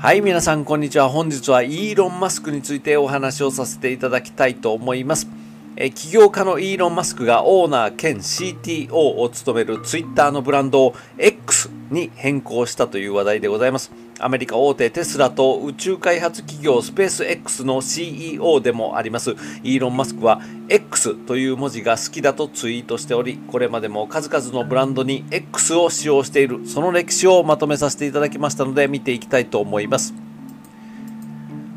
はい、皆さん、こんにちは。本日はイーロン・マスクについてお話をさせていただきたいと思います。え起業家のイーロン・マスクがオーナー兼 CTO を務める Twitter のブランドを X に変更したという話題でございます。アメリカ大手テスラと宇宙開発企業スペース X の CEO でもあります。イーロン・マスクは X という文字が好きだとツイートしておりこれまでも数々のブランドに X を使用している。その歴史をまとめさせていただきましたので見ていきたいと思います。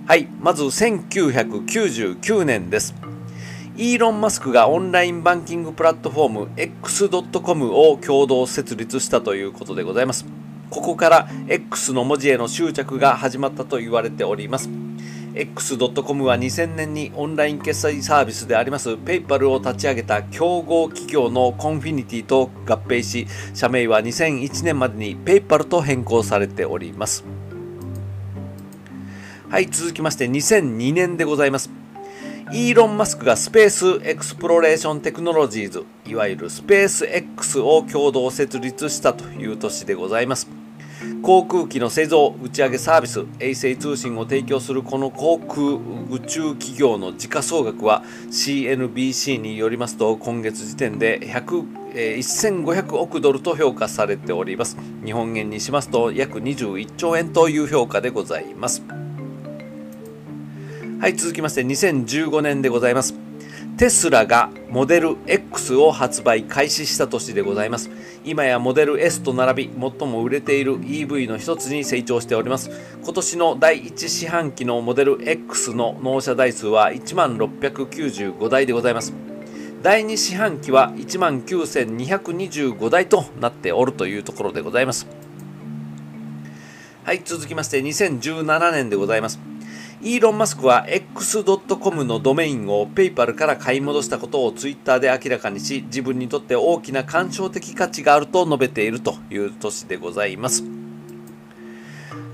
はいまず1999年ですイーロン・マスクがオンラインバンキングプラットフォーム X.com を共同設立したということでございます。ここから X の文字への執着が始まったと言われております。X.com は2000年にオンライン決済サービスであります PayPal を立ち上げた競合企業のコンフィニティと合併し、社名は2001年までに PayPal と変更されております。はい、続きまして2002年でございます。イーロン・マスクが Space Exploration Technologies、いわゆるスペース X を共同設立したという年でございます。航空機の製造打ち上げサービス衛星通信を提供するこの航空宇宙企業の時価総額は CNBC によりますと今月時点で100、え、1500億ドルと評価されております。日本円にしますと約21兆円という評価でございます。はい続きまして2015年でございます。テスラがモデル X を発売開始した年でございます。今やモデル S と並び最も売れている EV の一つに成長しております。今年の第1四半期のモデル X の納車台数は1万695台でございます。第2四半期は1万9225台となっておるというところでございます。はい、続きまして2017年でございます。イーロン・マスクは X.com のドメインを PayPal から買い戻したことをツイッターで明らかにし、自分にとって大きな感傷的価値があると述べているという年でございます。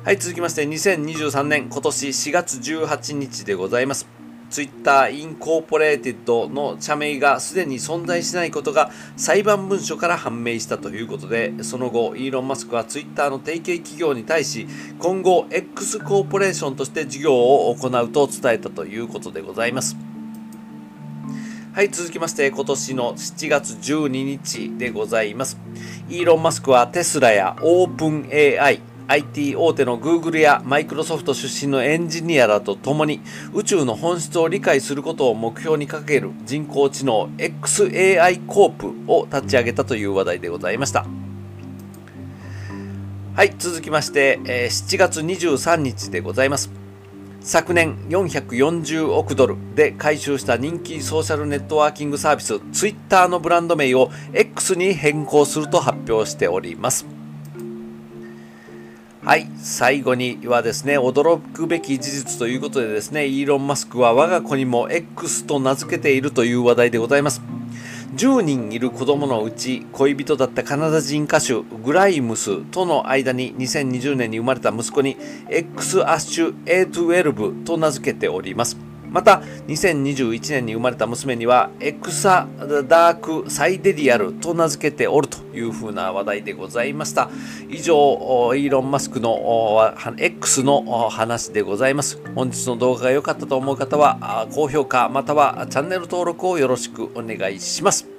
はい、続きまして2023年今年4月18日でございます。 Twitter Incorporated の社名がすでに存在しないことが裁判文書から判明したということで、その後、イーロン・マスクはツイッターの提携企業に対し、今後、X コーポレーションとして事業を行うと伝えたということでございます。はい、続きまして、今年の7月12日でございます。イーロン・マスクはテスラやオープン AI、IT 大手の Google や Microsoft 出身のエンジニアらと共に宇宙の本質を理解することを目標に掲げる人工知能 XAI コープを立ち上げたという話題でございました。はい、続きまして、え7月23日でございます。昨年440億ドルで回収した人気ソーシャルネットワーキングサービス Twitter のブランド名を X に変更すると発表しております。はい、最後にはですね、驚くべき事実ということでですね、イーロン・マスクは我が子にも X と名付けているという話題でございます。10人いる子供のうち恋人だったカナダ人歌手グライムスとの間に2020年に生まれた息子に X アッシュ A12 と名付けております。また2021年に生まれた娘にはエクサダークサイデリアルと名付けておるというふうな話題でございました。以上イーロン・マスクの X の話でございます。本日の動画が良かったと思う方は高評価またはチャンネル登録をよろしくお願いします。